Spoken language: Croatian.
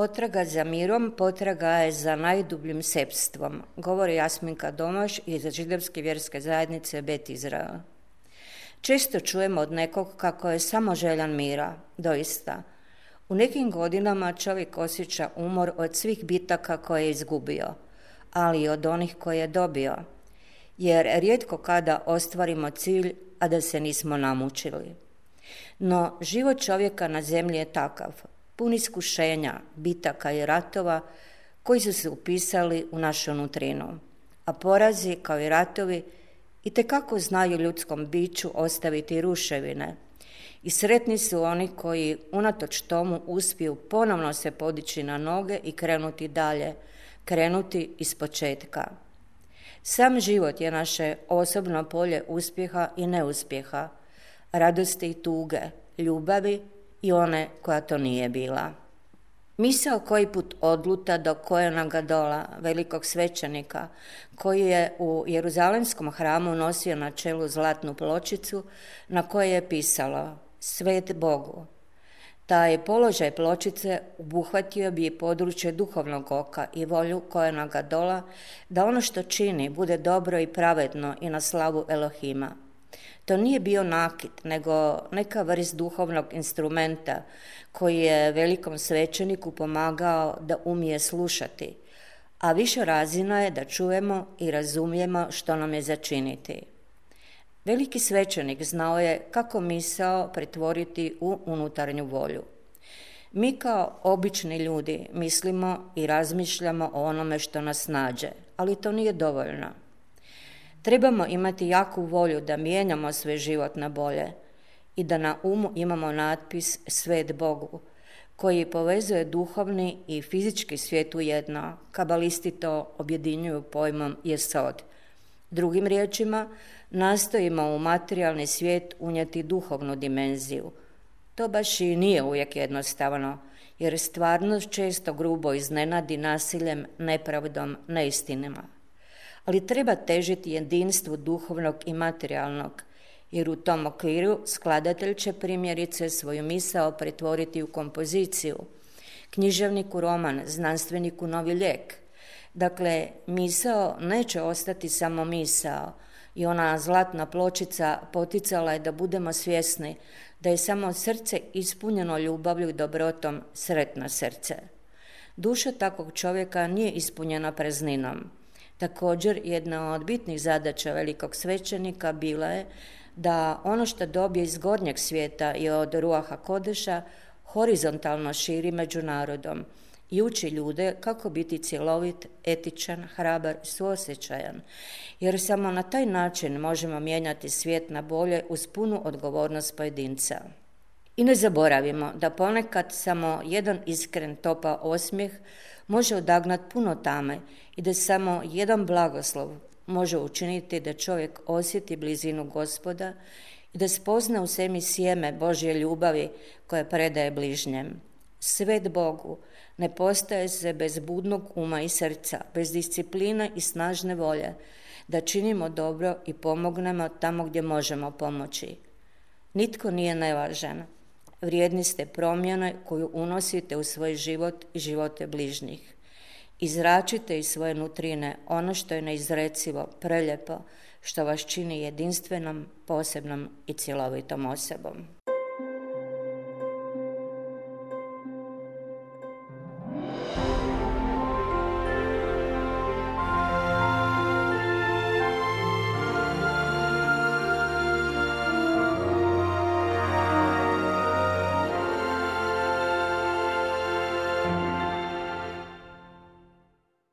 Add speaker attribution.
Speaker 1: Potraga za mirom, potraga je za najdubljim sepstvom, govori Jasminka Domaš iz židovske vjerske zajednice Bet Izrael. Često čujemo od nekog kako je samo željan mira, doista. U nekim godinama čovjek osjeća umor od svih bitaka koje je izgubio, ali i od onih koje je dobio. Jer rijetko kada ostvarimo cilj, a da se nismo namučili. No, život čovjeka na zemlji je takav, pun iskušenja, bitaka i ratova koji su se upisali u našu nutrinu. A porazi, kao i ratovi, i kako znaju ljudskom biću ostaviti ruševine. I sretni su oni koji unatoč tomu uspiju ponovno se podići na noge i krenuti dalje, krenuti iz početka. Sam život je naše osobno polje uspjeha i neuspjeha, radosti i tuge, ljubavi i one koja to nije bila. Misao koji put odluta do Kojena Gadola, velikog svećenika, koji je u Jeruzalemskom hramu nosio na čelu zlatnu pločicu na kojoj je pisalo Svet Bogu. Taj položaj pločice obuhvatio bi područje duhovnog oka i volju Kojena Gadola da ono što čini bude dobro i pravedno i na slavu Elohima. To nije bio nakit, nego neka vrst duhovnog instrumenta koji je velikom svećeniku pomagao da umije slušati, a više razina je da čujemo i razumijemo što nam je začiniti. Veliki svećenik znao je kako misao pretvoriti u unutarnju volju. Mi kao obični ljudi mislimo i razmišljamo o onome što nas nađe, ali to nije dovoljno. Trebamo imati jaku volju da mijenjamo sve život na bolje i da na umu imamo natpis Svet Bogu, koji povezuje duhovni i fizički svijet u jedno. Kabalisti to objedinjuju pojmom jesod. Drugim riječima, nastojimo u materijalni svijet unijeti duhovnu dimenziju. To baš i nije uvijek jednostavno, jer stvarnost često grubo iznenadi nasiljem, nepravdom, neistinima ali treba težiti jedinstvu duhovnog i materijalnog, jer u tom okviru skladatelj će primjerice svoju misao pretvoriti u kompoziciju, književniku roman, znanstveniku novi lijek. Dakle, misao neće ostati samo misao i ona zlatna pločica poticala je da budemo svjesni da je samo srce ispunjeno ljubavlju i dobrotom sretno srce. Duša takvog čovjeka nije ispunjena prezninom. Također, jedna od bitnih zadaća velikog svećenika bila je da ono što dobije iz gornjeg svijeta i od ruaha kodeša horizontalno širi među narodom i uči ljude kako biti cjelovit, etičan, hrabar, suosjećajan, jer samo na taj način možemo mijenjati svijet na bolje uz punu odgovornost pojedinca. I ne zaboravimo da ponekad samo jedan iskren topa osmijeh može odagnat puno tame i da samo jedan blagoslov može učiniti da čovjek osjeti blizinu gospoda i da spozna u sebi sjeme Božje ljubavi koje predaje bližnjem. Svet Bogu ne postaje se bez budnog uma i srca, bez discipline i snažne volje, da činimo dobro i pomognemo tamo gdje možemo pomoći. Nitko nije nevažan, vrijedni ste promjene koju unosite u svoj život i živote bližnjih. Izračite iz svoje nutrine ono što je neizrecivo, preljepo, što vas čini jedinstvenom, posebnom i cjelovitom osobom.